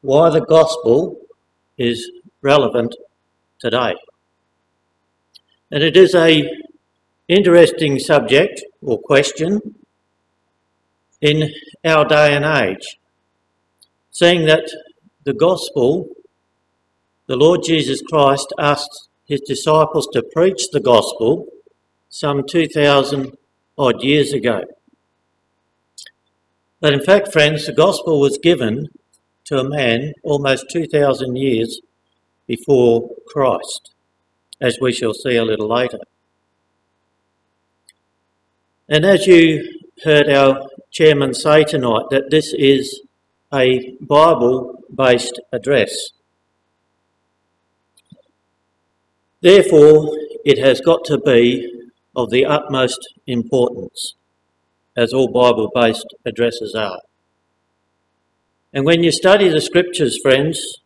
why the gospel is relevant today. And it is a interesting subject or question in our day and age, seeing that the gospel, the Lord Jesus Christ asked his disciples to preach the gospel some 2,000 odd years ago. But in fact, friends, the gospel was given to a man almost 2,000 years before Christ, as we shall see a little later. And as you heard our chairman say tonight, that this is a Bible based address. Therefore, it has got to be of the utmost importance, as all Bible based addresses are. And when you study the scriptures, friends,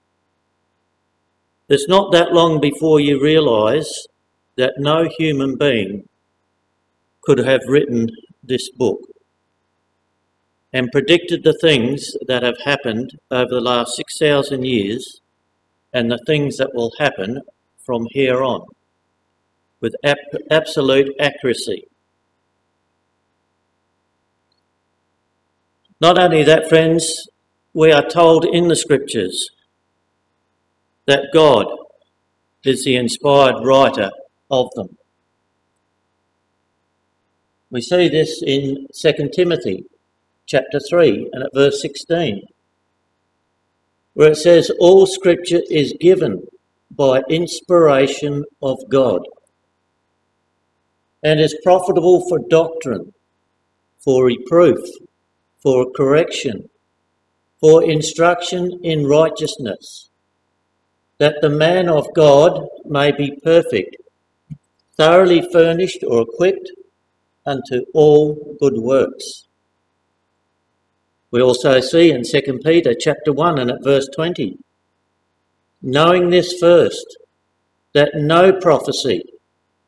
it's not that long before you realise that no human being could have written this book and predicted the things that have happened over the last 6,000 years and the things that will happen from here on with absolute accuracy. Not only that, friends, we are told in the scriptures that God is the inspired writer of them. We see this in 2 Timothy chapter 3 and at verse 16, where it says, All scripture is given by inspiration of God and is profitable for doctrine, for reproof, for correction, for instruction in righteousness, that the man of God may be perfect, thoroughly furnished or equipped unto all good works. We also see in 2 Peter chapter 1 and at verse 20, knowing this first, that no prophecy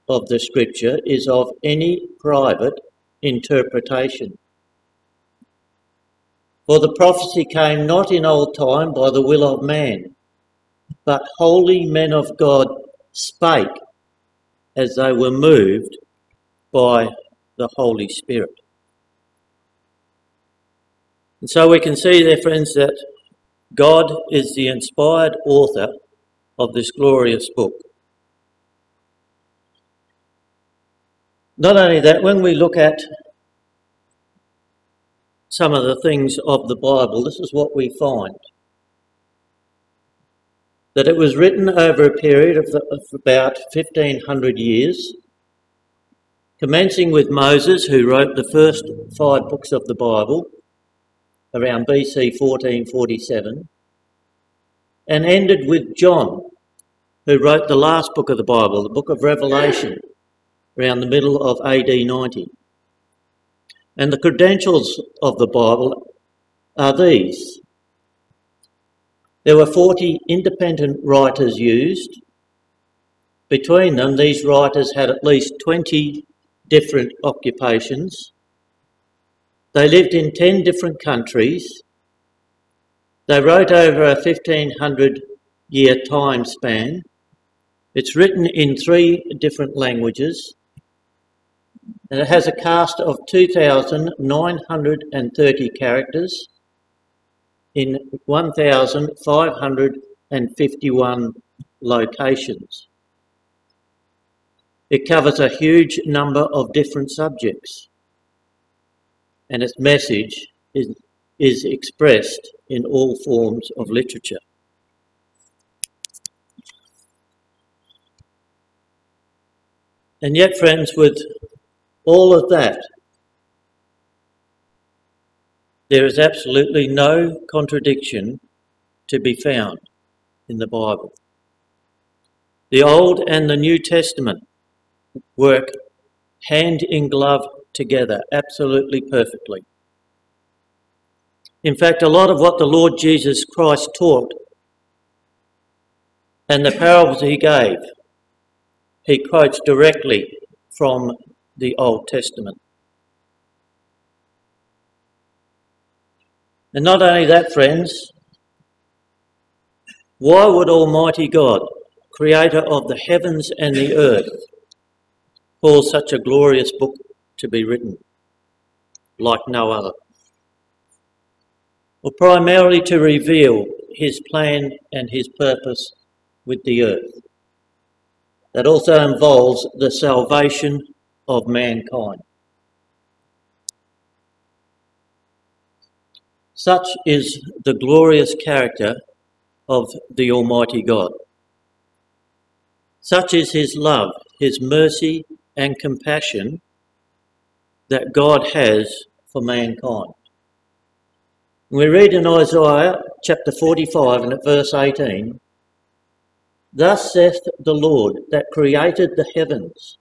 of the scripture is of any private interpretation. For the prophecy came not in old time by the will of man, but holy men of God spake as they were moved by the Holy Spirit. And so we can see there, friends, that God is the inspired author of this glorious book. Not only that, when we look at some of the things of the Bible, this is what we find. That it was written over a period of, of about 1500 years, commencing with Moses, who wrote the first five books of the Bible around BC 1447, and ended with John, who wrote the last book of the Bible, the book of Revelation, around the middle of AD 90. And the credentials of the Bible are these. There were 40 independent writers used. Between them, these writers had at least 20 different occupations. They lived in 10 different countries. They wrote over a 1500 year time span. It's written in three different languages and it has a cast of 2,930 characters in 1,551 locations. It covers a huge number of different subjects, and its message is, is expressed in all forms of literature. And yet, friends, with all of that, there is absolutely no contradiction to be found in the Bible. The Old and the New Testament work hand in glove together absolutely perfectly. In fact, a lot of what the Lord Jesus Christ taught and the parables he gave, he quotes directly from the Old Testament. And not only that, friends, Why would Almighty God, creator of the heavens and the earth, cause such a glorious book to be written like no other? Well, primarily to reveal his plan and his purpose with the earth. That also involves the salvation of mankind. Such is the glorious character of the Almighty God. Such is His love, His mercy, and compassion that God has for mankind. We read in Isaiah chapter 45 and at verse 18 Thus saith the Lord that created the heavens,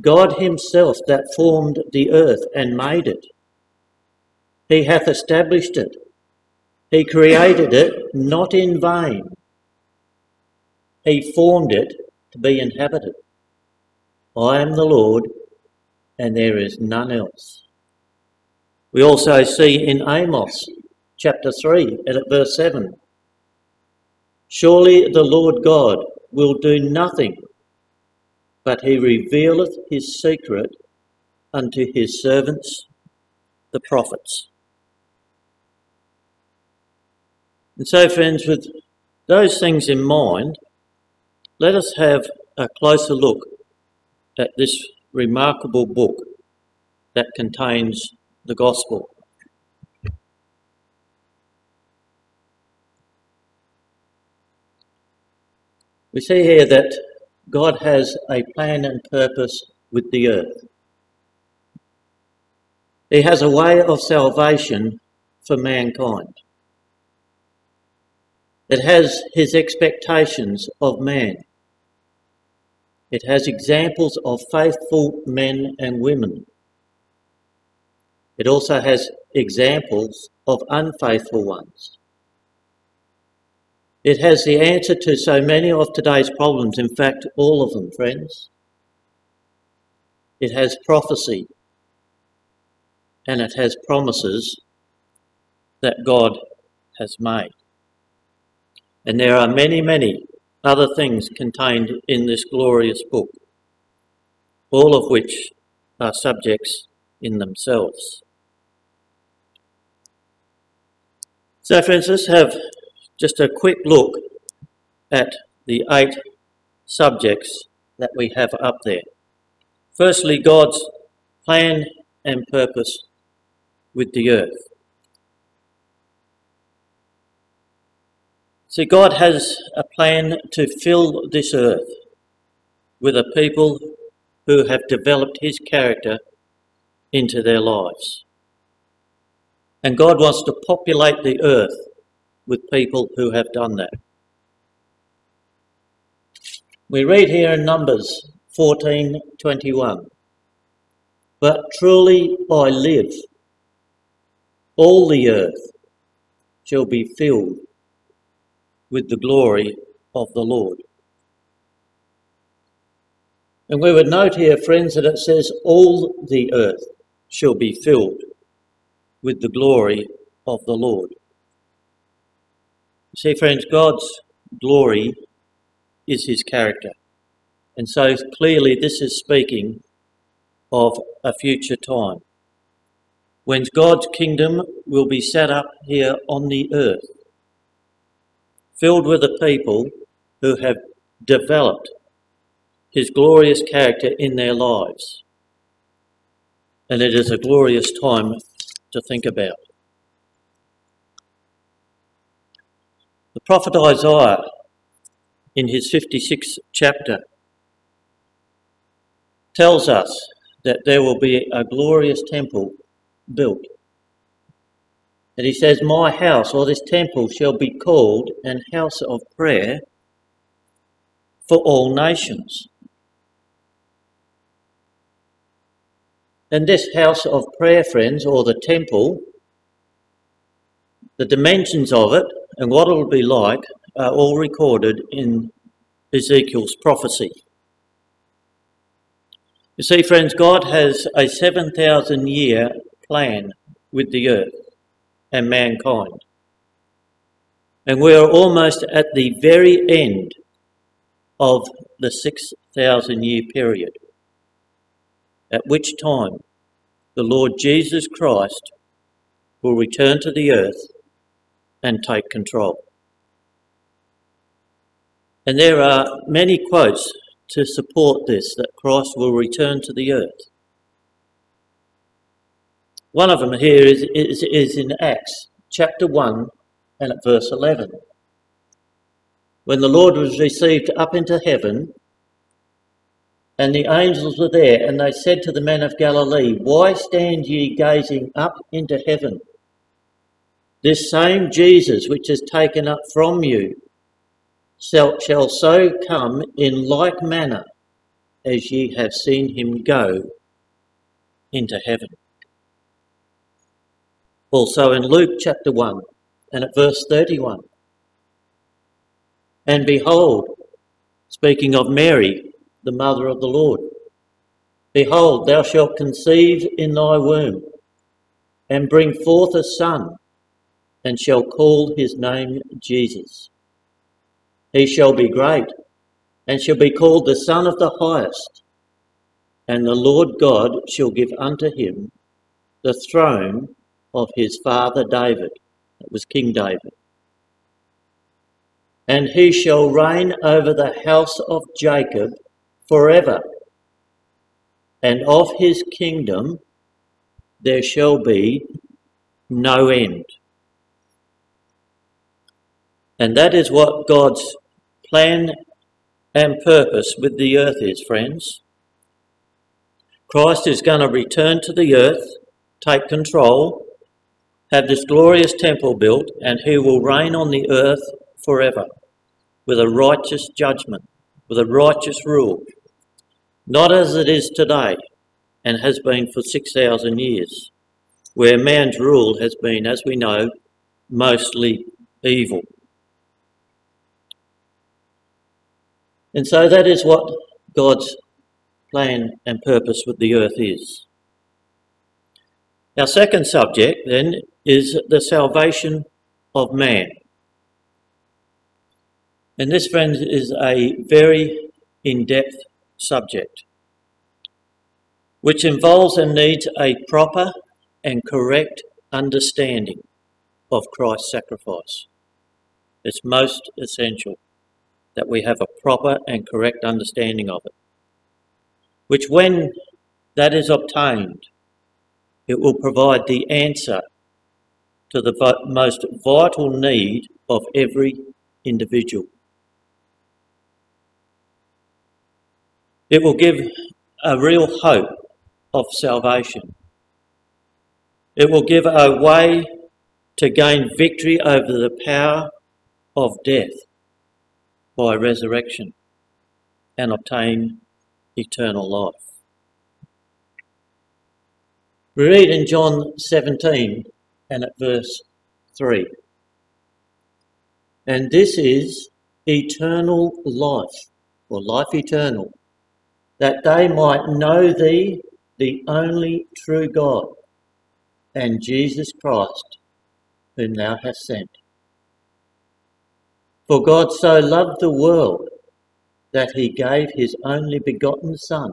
God Himself that formed the earth and made it. He hath established it. He created it not in vain. He formed it to be inhabited. I am the Lord, and there is none else. We also see in Amos chapter 3 and at verse 7 Surely the Lord God will do nothing, but he revealeth his secret unto his servants, the prophets. And so, friends, with those things in mind, let us have a closer look at this remarkable book that contains the gospel. We see here that God has a plan and purpose with the earth. He has a way of salvation for mankind. It has his expectations of man. It has examples of faithful men and women. It also has examples of unfaithful ones. It has the answer to so many of today's problems, in fact, all of them, friends. It has prophecy and it has promises that God has made. And there are many, many other things contained in this glorious book, all of which are subjects in themselves. So, friends, let's have just a quick look at the eight subjects that we have up there. Firstly, God's plan and purpose with the earth. See, God has a plan to fill this earth with a people who have developed His character into their lives. And God wants to populate the earth with people who have done that. We read here in Numbers 14:21, But truly I live, all the earth shall be filled with the glory of the Lord. And we would note here, friends, that it says, All the earth shall be filled with the glory of the Lord. See, friends, God's glory is his character. And so clearly, this is speaking of a future time when God's kingdom will be set up here on the earth filled with a people who have developed his glorious character in their lives. And it is a glorious time to think about. The prophet Isaiah, in his 56th chapter, tells us that there will be a glorious temple built And he says, My house or this temple shall be called an house of prayer for all nations. And this house of prayer, friends, or the temple, the dimensions of it and what it will be like are all recorded in Ezekiel's prophecy. You see, friends, God has a 7,000 year plan with the earth and mankind. And we are almost at the very end of the 6,000 year period, at which time the Lord Jesus Christ will return to the earth and take control. And there are many quotes to support this that Christ will return to the earth. One of them here is, is, is in Acts chapter 1 and at verse 11. When the Lord was received up into heaven, and the angels were there, and they said to the men of Galilee, Why stand ye gazing up into heaven? This same Jesus which is taken up from you shall, so come in like manner as ye have seen him go into heaven. Also in Luke chapter 1 and at verse 31. And behold, speaking of Mary, the mother of the Lord, behold, thou shalt conceive in thy womb and bring forth a son, and shall call his name Jesus. He shall be great, and shall be called the Son of the Highest. And the Lord God shall give unto him the throne of his father David. That was King David. And he shall reign over the house of Jacob forever. And of his kingdom there shall be no end. And that is what God's plan and purpose with the earth is, friends. Christ is going to return to the earth, take control, have this glorious temple built, and he will reign on the earth forever with a righteous judgment, with a righteous rule. Not as it is today and has been for 6,000 years, where man's rule has been, as we know, mostly evil. And so that is what God's plan and purpose with the earth is. Our second subject then is the salvation of man. And this, friends, is a very in depth subject which involves and needs a proper and correct understanding of Christ's sacrifice. It's most essential that we have a proper and correct understanding of it, which, when that is obtained, it will provide the answer to the most vital need of every individual. It will give a real hope of salvation. It will give a way to gain victory over the power of death by resurrection and obtain eternal life. We read in John 17 and at verse 3. And this is eternal life, or life eternal, that they might know thee, the only true God, and Jesus Christ, whom thou hast sent. For God so loved the world that he gave his only begotten Son,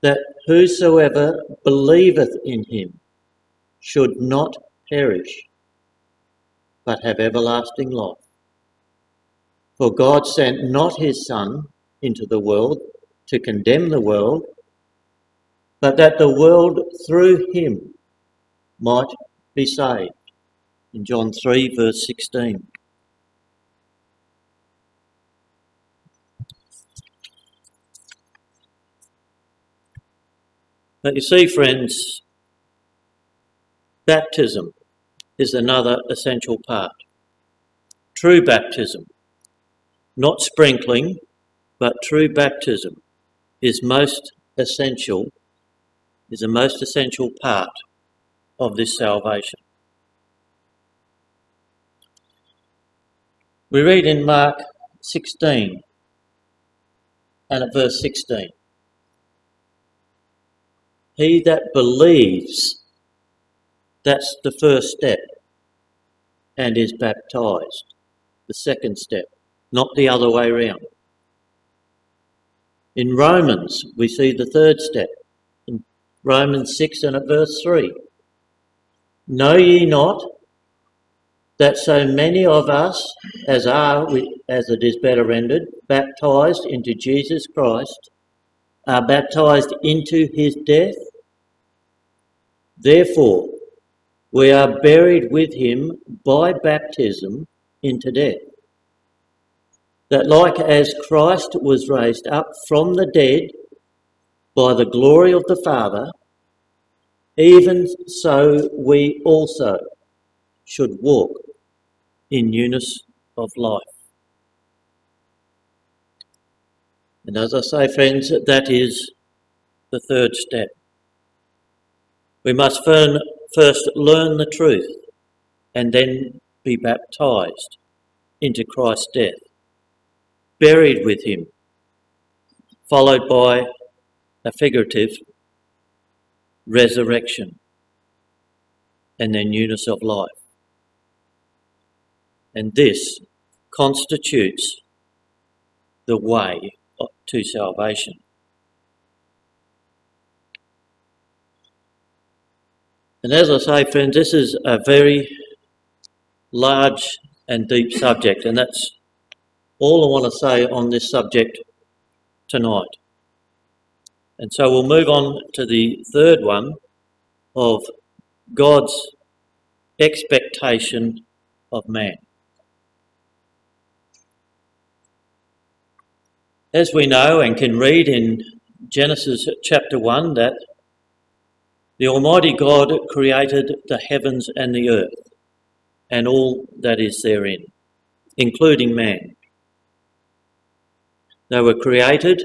that whosoever believeth in him should not perish, but have everlasting life. For God sent not his Son into the world to condemn the world, but that the world through him might be saved. In John 3, verse 16. But you see, friends, baptism is another essential part. True baptism, not sprinkling, but true baptism is most essential, is a most essential part of this salvation. We read in Mark 16 and at verse 16. He that believes, that's the first step. and is baptized. The second step, not the other way round. In Romans, we see the third step. In Romans 6 and at verse 3. Know ye not that so many of us as are, as it is better rendered, baptized into Jesus Christ, are baptized into his death? Therefore, we are buried with him by baptism into death. That like as Christ was raised up from the dead by the glory of the Father, even so we also should walk in newness of life. And as I say, friends, that is the third step. We must first learn the truth and then be baptized into Christ's death, buried with him, followed by a figurative resurrection and then newness of life. And this constitutes the way to salvation. And as I say, friends, this is a very large and deep subject, and that's all I want to say on this subject tonight. And so we'll move on to the third one of God's expectation of man. As we know and can read in Genesis chapter 1 that the Almighty God created the heavens and the earth and all that is therein, including man. They were created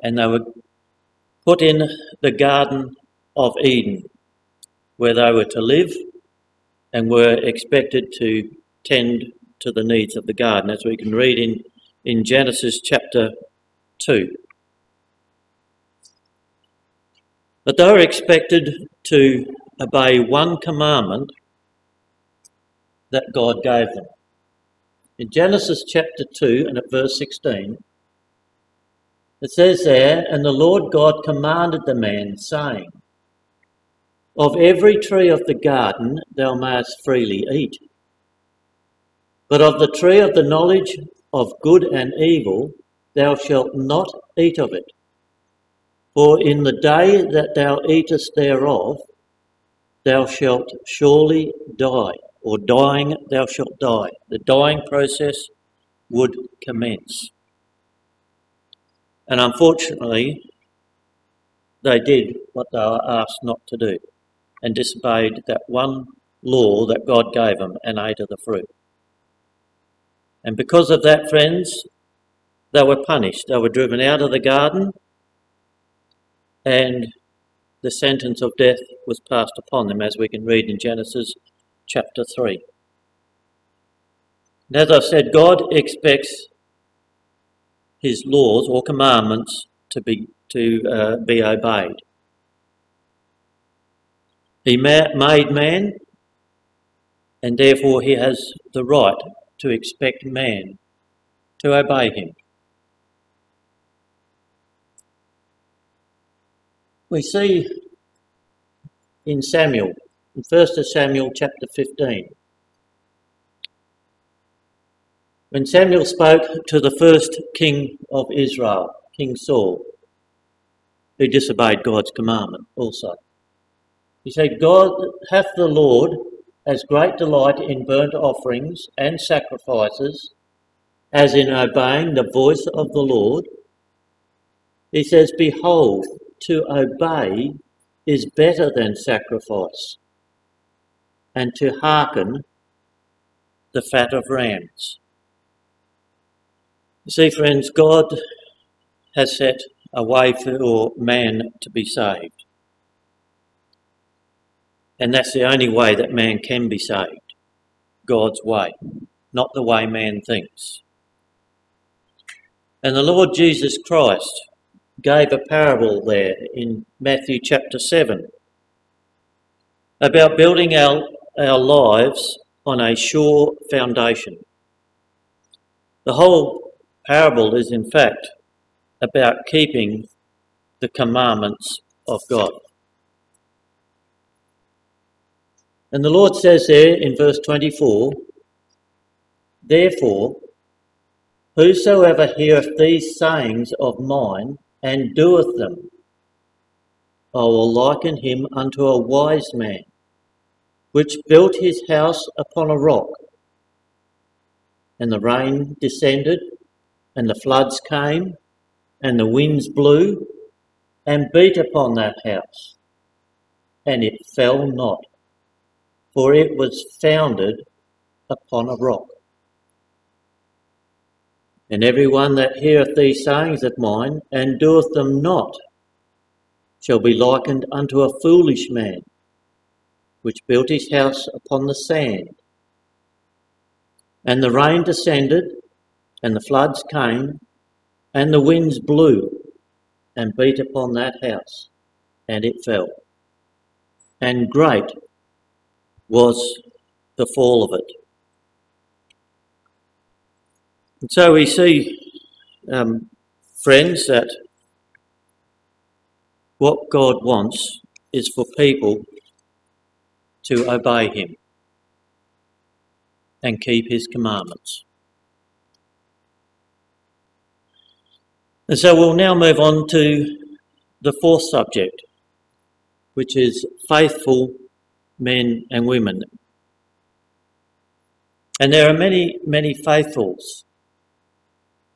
and they were put in the Garden of Eden, where they were to live and were expected to tend to the needs of the garden, as we can read in, in Genesis chapter 2. But they were expected to obey one commandment that God gave them. In Genesis chapter 2 and at verse 16, it says there, And the Lord God commanded the man, saying, Of every tree of the garden thou mayest freely eat, but of the tree of the knowledge of good and evil thou shalt not eat of it. For in the day that thou eatest thereof, thou shalt surely die, or dying thou shalt die. The dying process would commence. And unfortunately, they did what they were asked not to do and disobeyed that one law that God gave them and ate of the fruit. And because of that, friends, they were punished. They were driven out of the garden and the sentence of death was passed upon them, as we can read in Genesis chapter 3. And as I said, God expects his laws or commandments to be, to, uh, be obeyed. He ma- made man, and therefore he has the right to expect man to obey him. we see in Samuel, in 1 Samuel chapter 15, when Samuel spoke to the first king of Israel, King Saul, who disobeyed God's commandment also. He said, God hath the Lord as great delight in burnt offerings and sacrifices as in obeying the voice of the Lord. He says, Behold, to obey is better than sacrifice, and to hearken the fat of rams. You see, friends, God has set a way for man to be saved. And that's the only way that man can be saved God's way, not the way man thinks. And the Lord Jesus Christ gave a parable there in Matthew chapter 7 about building our, our lives on a sure foundation. The whole parable is, in fact, about keeping the commandments of God. And the Lord says there in verse 24, Therefore, whosoever heareth these sayings of mine and doeth them, I will liken him unto a wise man, which built his house upon a rock. And the rain descended, and the floods came, and the winds blew, and beat upon that house, and it fell not for it was founded upon a rock. And every one that heareth these sayings of mine, and doeth them not, shall be likened unto a foolish man, which built his house upon the sand. And the rain descended, and the floods came, and the winds blew, and beat upon that house, and it fell. And great was the fall of it. And so we see, um, friends, that what God wants is for people to obey Him and keep His commandments. And so we'll now move on to the fourth subject, which is faithful men and women. And there are many, many faithfuls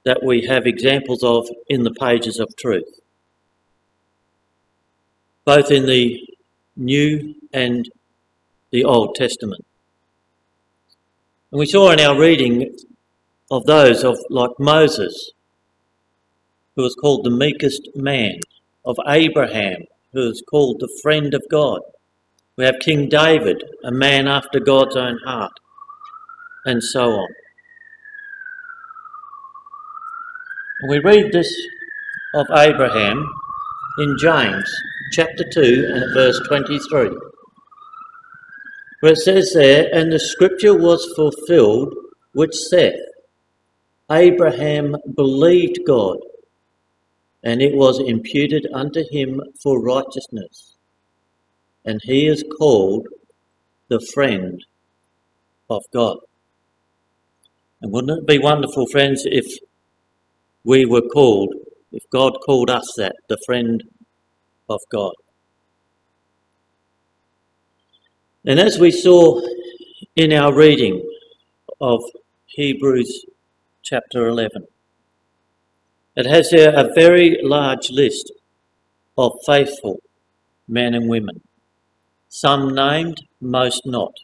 that we have examples of in the pages of truth, both in the New and the Old Testament. And we saw in our reading of those of like Moses, who was called the meekest man, of Abraham, who was called the friend of God, we have King David, a man after God's own heart, and so on. We read this of Abraham in James chapter 2 and verse 23, where it says there, And the scripture was fulfilled which saith, Abraham believed God, and it was imputed unto him for righteousness and he is called the friend of God. And wouldn't it be wonderful, friends, if we were called, if God called us that, the friend of God? And as we saw in our reading of Hebrews chapter 11, it has here a very large list of faithful men and women some named, most not.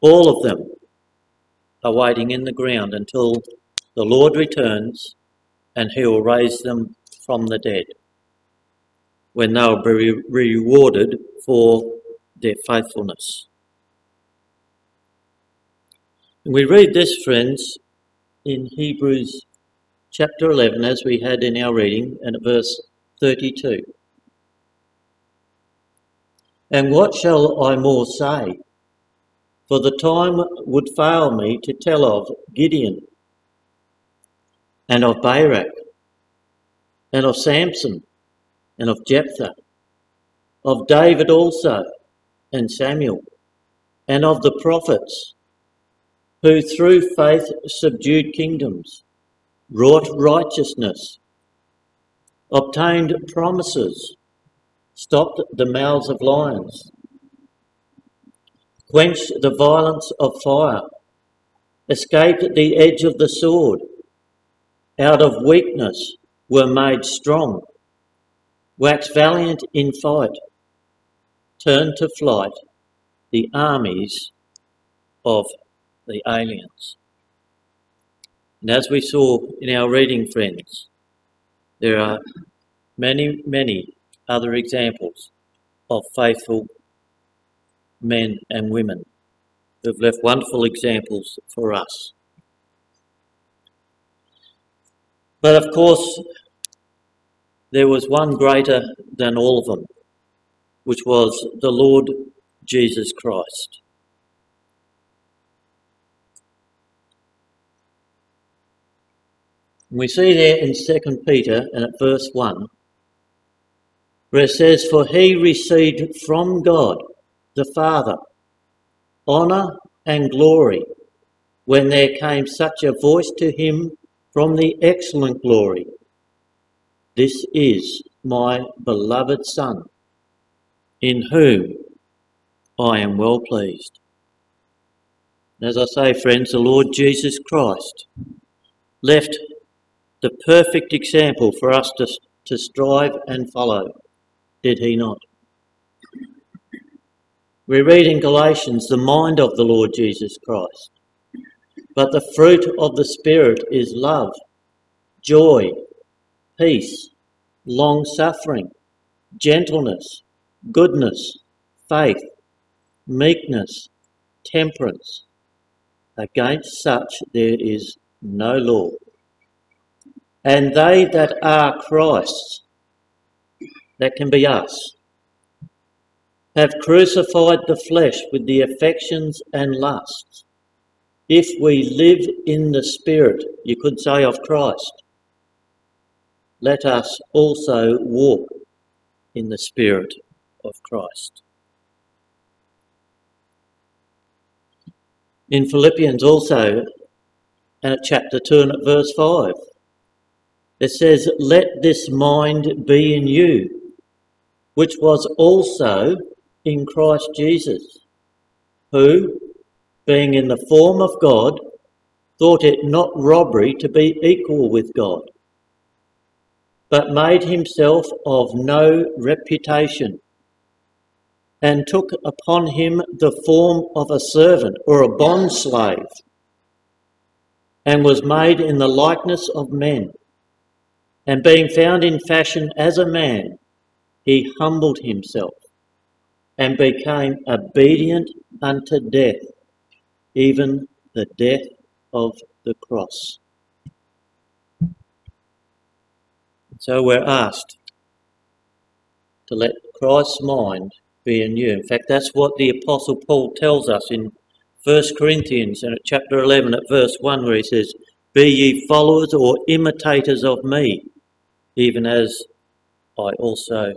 All of them are waiting in the ground until the Lord returns and he will raise them from the dead when they will be rewarded for their faithfulness. And we read this, friends, in Hebrews chapter 11, as we had in our reading, and at verse 32. And what shall I more say? For the time would fail me to tell of Gideon, and of Barak, and of Samson, and of Jephthah, of David also, and Samuel, and of the prophets, who through faith subdued kingdoms, wrought righteousness, obtained promises, stopped the mouths of lions, quenched the violence of fire, escaped the edge of the sword, out of weakness were made strong, waxed valiant in fight, turned to flight the armies of the aliens. And as we saw in our reading, friends, there are many, many other examples of faithful men and women who've left wonderful examples for us. But of course, there was one greater than all of them, which was the Lord Jesus Christ. We see there in 2 Peter and at verse 1 where it says, For he received from God the Father honour and glory when there came such a voice to him from the excellent glory. This is my beloved Son, in whom I am well pleased. As I say, friends, the Lord Jesus Christ left the perfect example for us to, to strive and follow did he not? We read in Galatians the mind of the Lord Jesus Christ. But the fruit of the Spirit is love, joy, peace, long suffering, gentleness, goodness, faith, meekness, temperance. Against such there is no law. And they that are Christ's that can be us, have crucified the flesh with the affections and lusts. If we live in the Spirit, you could say of Christ, let us also walk in the Spirit of Christ. In Philippians also, at chapter 2 and at verse 5, it says, Let this mind be in you, which was also in Christ Jesus, who, being in the form of God, thought it not robbery to be equal with God, but made himself of no reputation, and took upon him the form of a servant or a bondslave, and was made in the likeness of men. And being found in fashion as a man, he humbled himself and became obedient unto death, even the death of the cross. So we're asked to let Christ's mind be in you. In fact, that's what the Apostle Paul tells us in 1 Corinthians and at chapter 11 at verse 1 where he says, Be ye followers or imitators of me, even as I also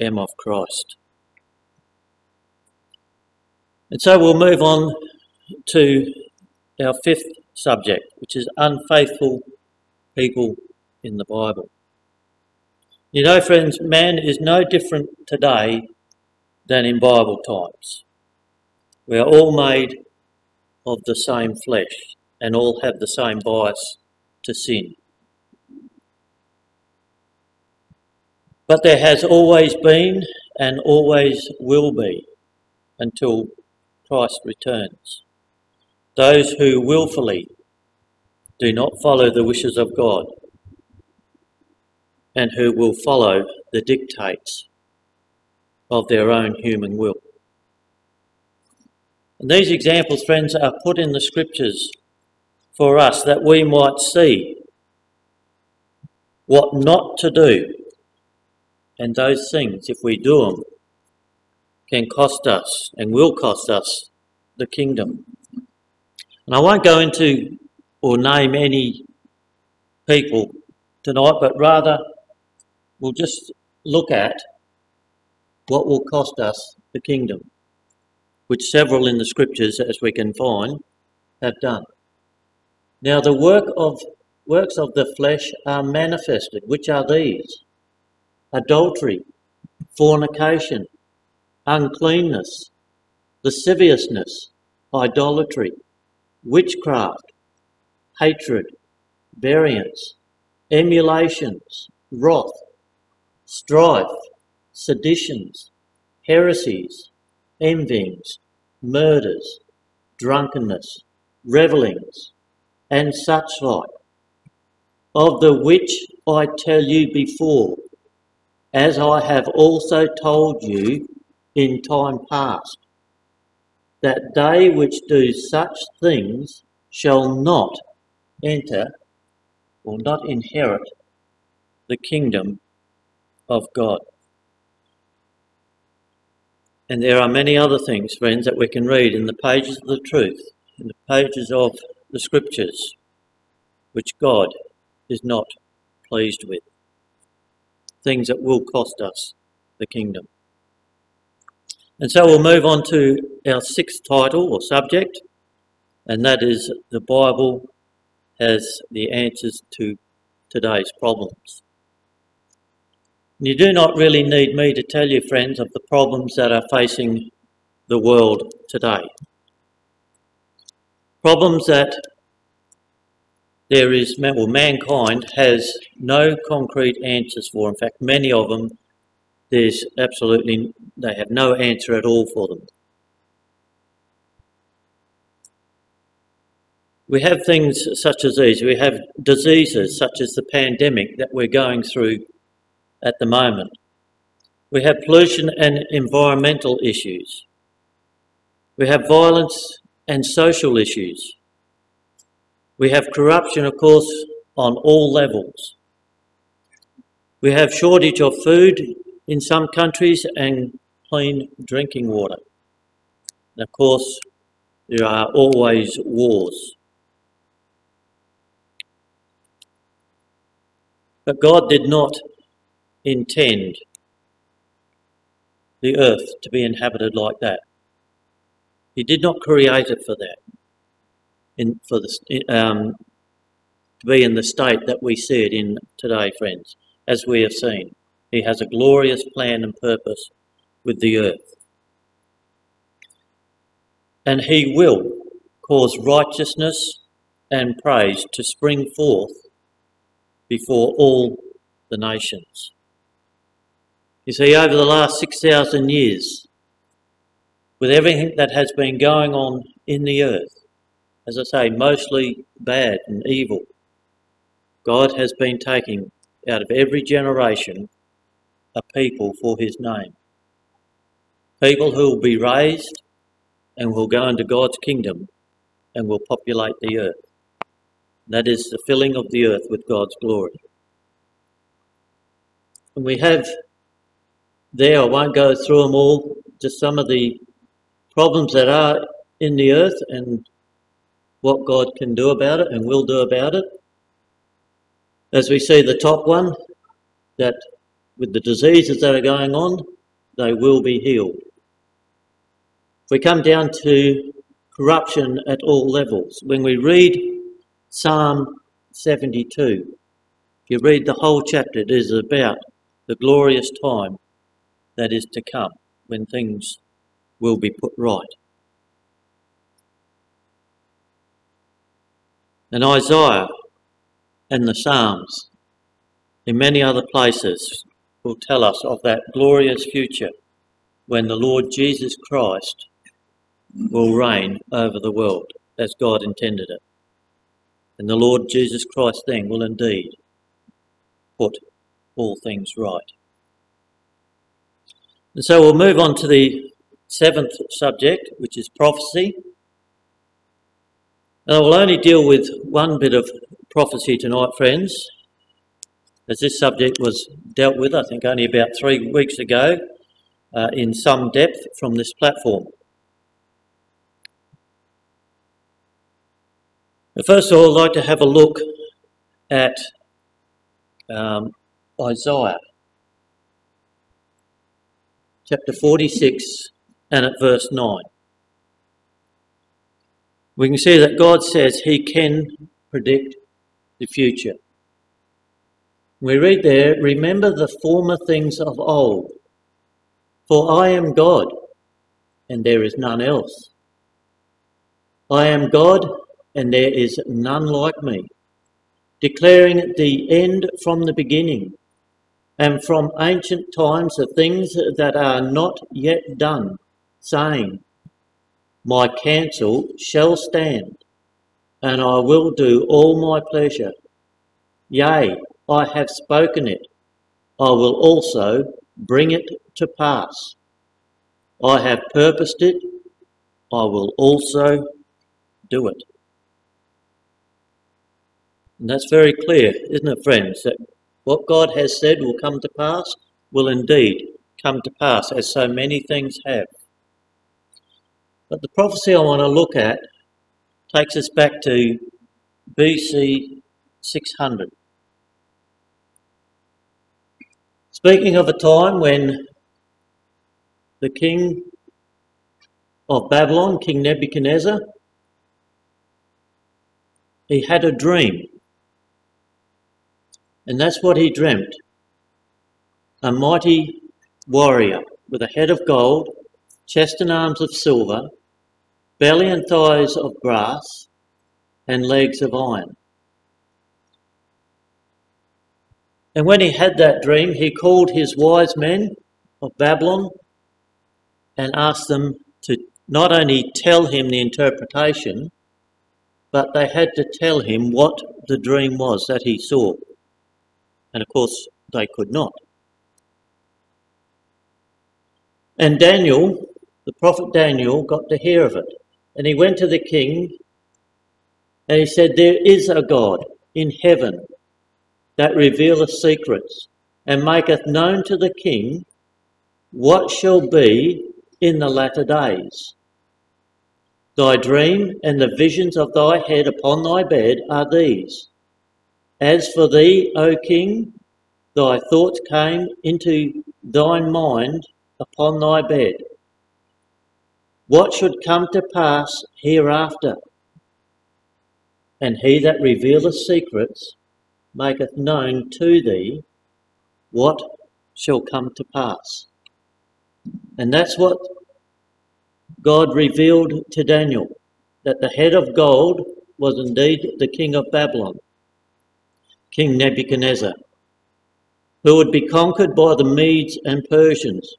am of Christ. And so we'll move on to our fifth subject, which is unfaithful people in the Bible. You know, friends, man is no different today than in Bible times. We are all made of the same flesh and all have the same bias to sin. But there has always been and always will be until Christ returns. Those who wilfully do not follow the wishes of God and who will follow the dictates of their own human will. And these examples, friends, are put in the scriptures for us that we might see what not to do and those things, if we do them, can cost us and will cost us the kingdom. And I won't go into or name any people tonight, but rather we'll just look at what will cost us the kingdom, which several in the scriptures, as we can find, have done. Now, the work of works of the flesh are manifested, which are these adultery, fornication, uncleanness, lasciviousness, idolatry, witchcraft, hatred, variance, emulations, wrath, strife, seditions, heresies, envyings, murders, drunkenness, revellings, and such like, of the which I tell you before, as I have also told you in time past, that they which do such things shall not enter or not inherit the kingdom of God. And there are many other things, friends, that we can read in the pages of the truth, in the pages of the scriptures, which God is not pleased with. Things that will cost us the kingdom. And so we'll move on to our sixth title or subject, and that is the Bible has the answers to today's problems. You do not really need me to tell you, friends, of the problems that are facing the world today. Problems that there is, well, mankind has no concrete answers for. In fact, many of them, there's absolutely, they have no answer at all for them. We have things such as these. We have diseases such as the pandemic that we're going through at the moment. We have pollution and environmental issues. We have violence and social issues. We have corruption, of course, on all levels. We have shortage of food in some countries and clean drinking water. And of course, there are always wars. But God did not intend the earth to be inhabited like that. He did not create it for that in, for the, um, to be in the state that we see it in today, friends, as we have seen. He has a glorious plan and purpose with the earth. And He will cause righteousness and praise to spring forth before all the nations. You see, over the last 6,000 years, with everything that has been going on in the earth, as I say, mostly bad and evil. God has been taking out of every generation a people for his name. People who will be raised and will go into God's kingdom and will populate the earth. That is the filling of the earth with God's glory. And we have there, I won't go through them all, just some of the problems that are in the earth and what God can do about it and will do about it. As we see the top one, that with the diseases that are going on, they will be healed. If we come down to corruption at all levels, when we read Psalm 72, if you read the whole chapter, it is about the glorious time that is to come when things will be put right. And Isaiah and the Psalms, in many other places, will tell us of that glorious future when the Lord Jesus Christ will reign over the world as God intended it. And the Lord Jesus Christ then will indeed put all things right. And so we'll move on to the seventh subject, which is prophecy. And I will only deal with one bit of prophecy tonight, friends, as this subject was dealt with, I think, only about three weeks ago uh, in some depth from this platform. But first of all, I'd like to have a look at um, Isaiah chapter 46 and at verse 9 we can see that God says he can predict the future. We read there, Remember the former things of old, for I am God, and there is none else. I am God, and there is none like me, declaring the end from the beginning, and from ancient times the things that are not yet done, saying, my counsel shall stand, and I will do all my pleasure. Yea, I have spoken it, I will also bring it to pass. I have purposed it, I will also do it. And that's very clear, isn't it, friends? That what God has said will come to pass will indeed come to pass, as so many things have. But the prophecy I want to look at takes us back to BC 600. Speaking of a time when the king of Babylon, King Nebuchadnezzar, he had a dream. And that's what he dreamt. A mighty warrior with a head of gold, chest and arms of silver, belly and thighs of brass, and legs of iron. And when he had that dream, he called his wise men of Babylon and asked them to not only tell him the interpretation, but they had to tell him what the dream was that he saw. And of course, they could not. And Daniel, the prophet Daniel, got to hear of it. And he went to the king and he said, There is a God in heaven that revealeth secrets and maketh known to the king what shall be in the latter days. Thy dream and the visions of thy head upon thy bed are these. As for thee, O king, thy thoughts came into thine mind upon thy bed. What should come to pass hereafter? And he that revealeth secrets maketh known to thee what shall come to pass. And that's what God revealed to Daniel that the head of gold was indeed the king of Babylon, King Nebuchadnezzar, who would be conquered by the Medes and Persians,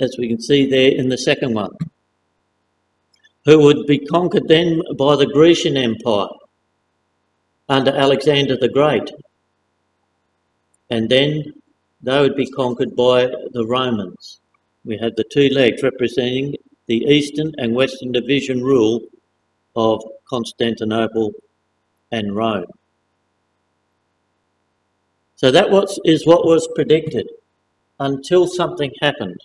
as we can see there in the second one, who would be conquered then by the Grecian Empire under Alexander the Great. And then they would be conquered by the Romans. We have the two legs representing the Eastern and Western Division rule of Constantinople and Rome. So that was, is what was predicted until something happened.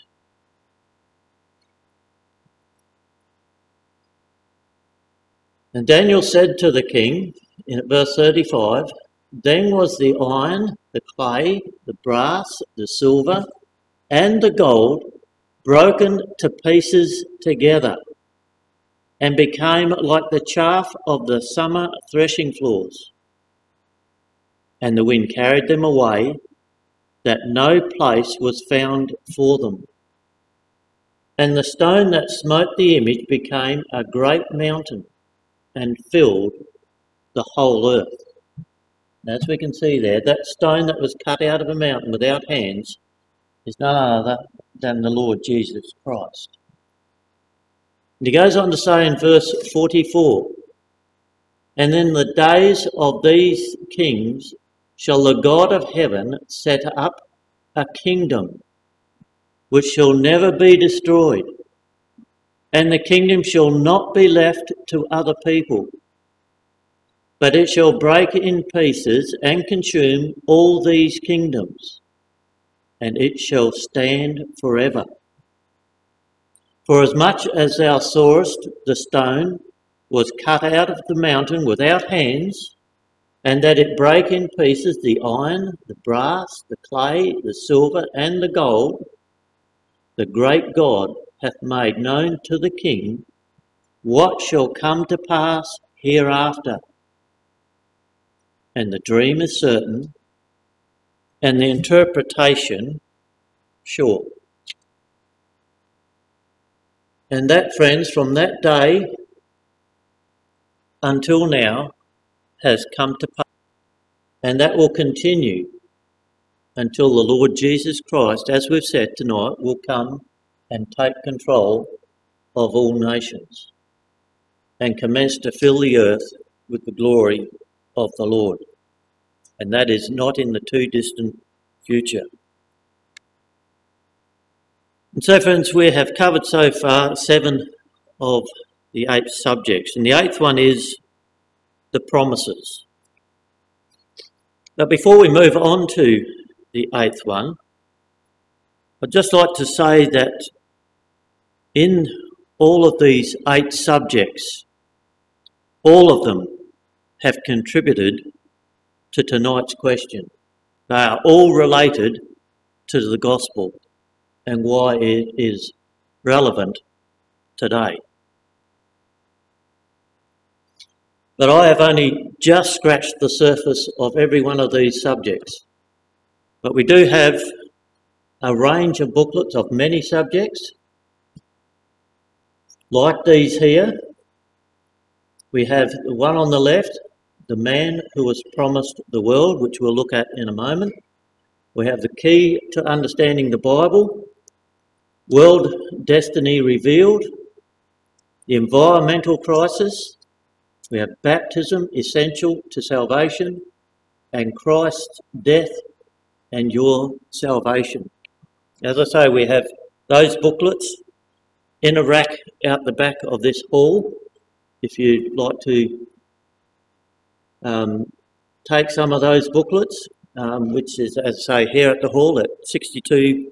And Daniel said to the king, in verse 35, then was the iron, the clay, the brass, the silver, and the gold broken to pieces together and became like the chaff of the summer threshing floors. And the wind carried them away, that no place was found for them. And the stone that smote the image became a great mountain and filled the whole earth. As we can see there, that stone that was cut out of a mountain without hands is none other than the Lord Jesus Christ. And he goes on to say in verse 44 And in the days of these kings shall the God of heaven set up a kingdom which shall never be destroyed, and the kingdom shall not be left to other people but it shall break in pieces and consume all these kingdoms, and it shall stand forever. For as much as thou sawest the stone was cut out of the mountain without hands, and that it brake in pieces the iron, the brass, the clay, the silver, and the gold, the great God hath made known to the king what shall come to pass hereafter and the dream is certain, and the interpretation sure. And that, friends, from that day until now has come to pass. And that will continue until the Lord Jesus Christ, as we've said tonight, will come and take control of all nations and commence to fill the earth with the glory of the Lord. And that is not in the too distant future. And so, friends, we have covered so far seven of the eight subjects. And the eighth one is the promises. But before we move on to the eighth one, I'd just like to say that in all of these eight subjects, all of them have contributed to tonight's question. They are all related to the gospel and why it is relevant today. But I have only just scratched the surface of every one of these subjects. But we do have a range of booklets of many subjects, like these here. We have the one on the left, the man who was promised the world, which we'll look at in a moment. We have the key to understanding the Bible, world destiny revealed, the environmental crisis, we have baptism essential to salvation, and Christ's death and your salvation. As I say, we have those booklets in a rack out the back of this hall. If you'd like to um, take some of those booklets, um, which is, as I say, here at the hall at 62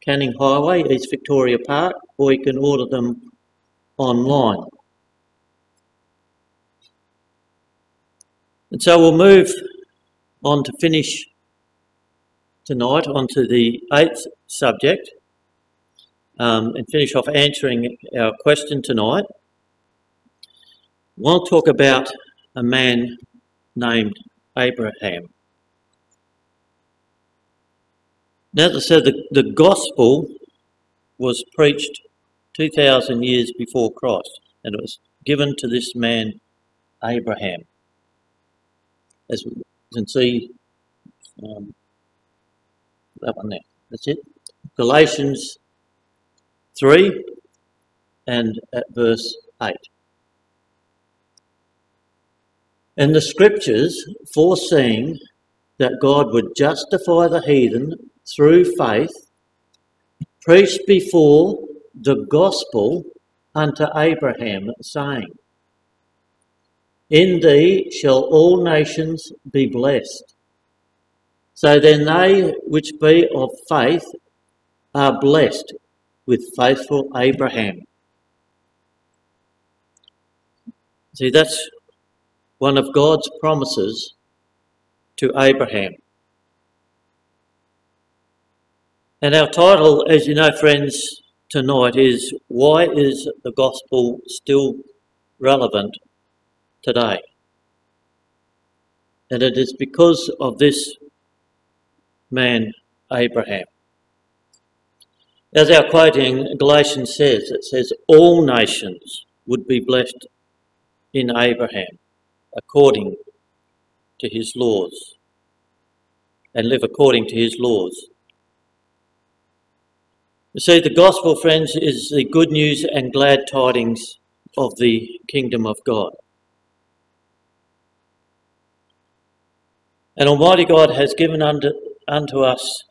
Canning Highway, East Victoria Park, or you can order them online. And so we'll move on to finish tonight onto the eighth subject um, and finish off answering our question tonight. We'll talk about a man named Abraham. Now, as I said, the, the gospel was preached 2,000 years before Christ, and it was given to this man, Abraham. As we can see, um, that one there, that's it. Galatians 3 and at verse 8. And the scriptures foreseeing that God would justify the heathen through faith, preached before the gospel unto Abraham, saying, In thee shall all nations be blessed. So then they which be of faith are blessed with faithful Abraham. See, that's one of God's promises to Abraham. And our title, as you know, friends, tonight is Why is the Gospel Still Relevant Today? And it is because of this man, Abraham. As our quoting Galatians says, it says, All nations would be blessed in Abraham according to his laws and live according to his laws. You see, the gospel, friends, is the good news and glad tidings of the kingdom of God. And Almighty God has given unto, unto us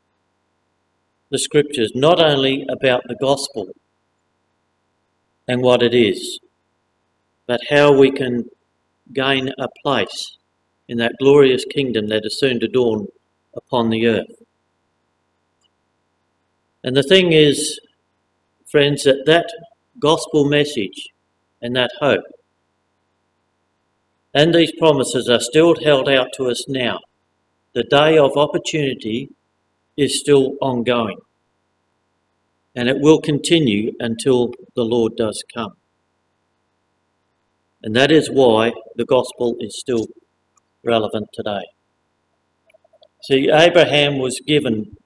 the scriptures not only about the gospel and what it is, but how we can gain a place in that glorious kingdom that is soon to dawn upon the earth. And the thing is, friends, that that gospel message and that hope and these promises are still held out to us now. The day of opportunity is still ongoing. And it will continue until the Lord does come. And that is why the gospel is still relevant today. See, Abraham was given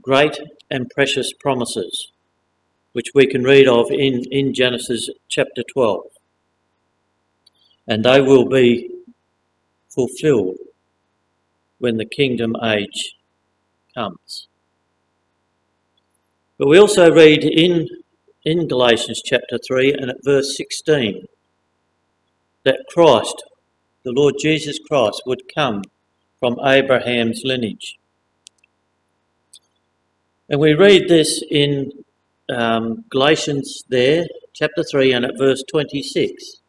great and precious promises, which we can read of in, in Genesis chapter 12. And they will be fulfilled when the kingdom age comes. But we also read in, in Galatians chapter 3 and at verse 16 that Christ, the Lord Jesus Christ, would come from Abraham's lineage. And we read this in um, Galatians there, chapter 3, and at verse 26.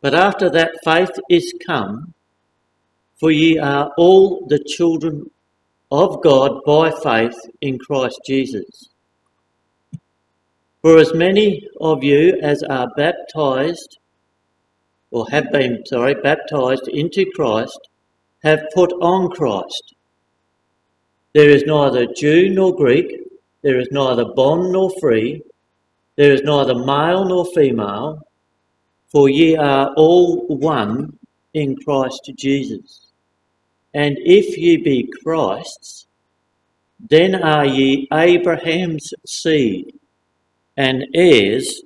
But after that faith is come, for ye are all the children of God by faith in Christ Jesus. For as many of you as are baptized, or have been, sorry, baptized into Christ, have put on Christ. There is neither Jew nor Greek, there is neither bond nor free, there is neither male nor female, for ye are all one in Christ Jesus. And if ye be Christ's, then are ye Abraham's seed and heirs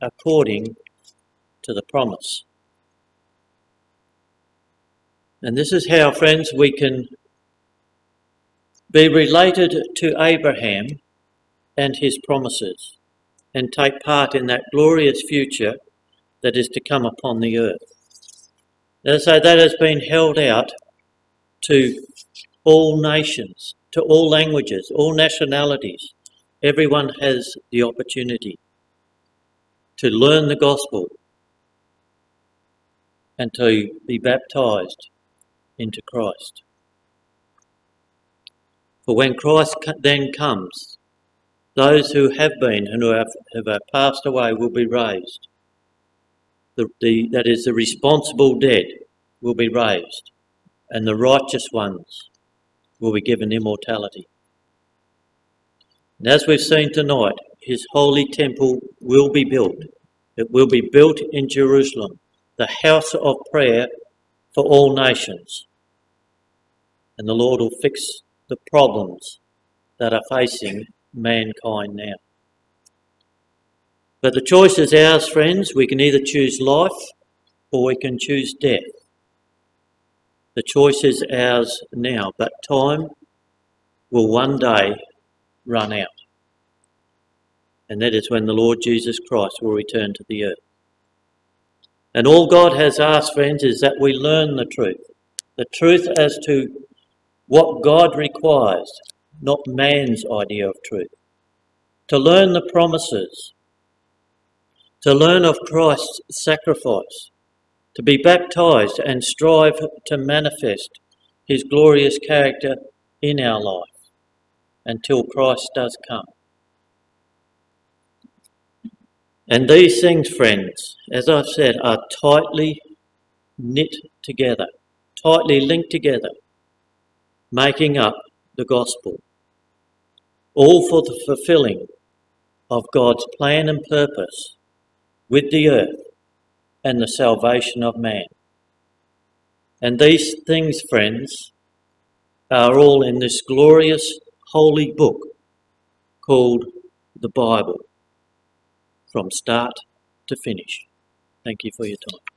according to the promise. And this is how, friends, we can be related to Abraham and his promises and take part in that glorious future that is to come upon the earth. And so that has been held out to all nations, to all languages, all nationalities. Everyone has the opportunity to learn the gospel and to be baptized into Christ. For when Christ then comes, those who have been and who have, have passed away will be raised. The, the, that is, the responsible dead will be raised, and the righteous ones will be given immortality. And as we've seen tonight, his holy temple will be built. It will be built in Jerusalem, the house of prayer for all nations. And the Lord will fix the problems that are facing mankind now. But the choice is ours, friends. We can either choose life or we can choose death. The choice is ours now, but time will one day run out. And that is when the Lord Jesus Christ will return to the earth. And all God has asked, friends, is that we learn the truth. The truth as to what God requires, not man's idea of truth. To learn the promises, to learn of Christ's sacrifice, to be baptized and strive to manifest his glorious character in our life until Christ does come. And these things, friends, as I've said, are tightly knit together, tightly linked together making up the gospel, all for the fulfilling of God's plan and purpose with the earth and the salvation of man. And these things, friends, are all in this glorious holy book called the Bible, from start to finish. Thank you for your time.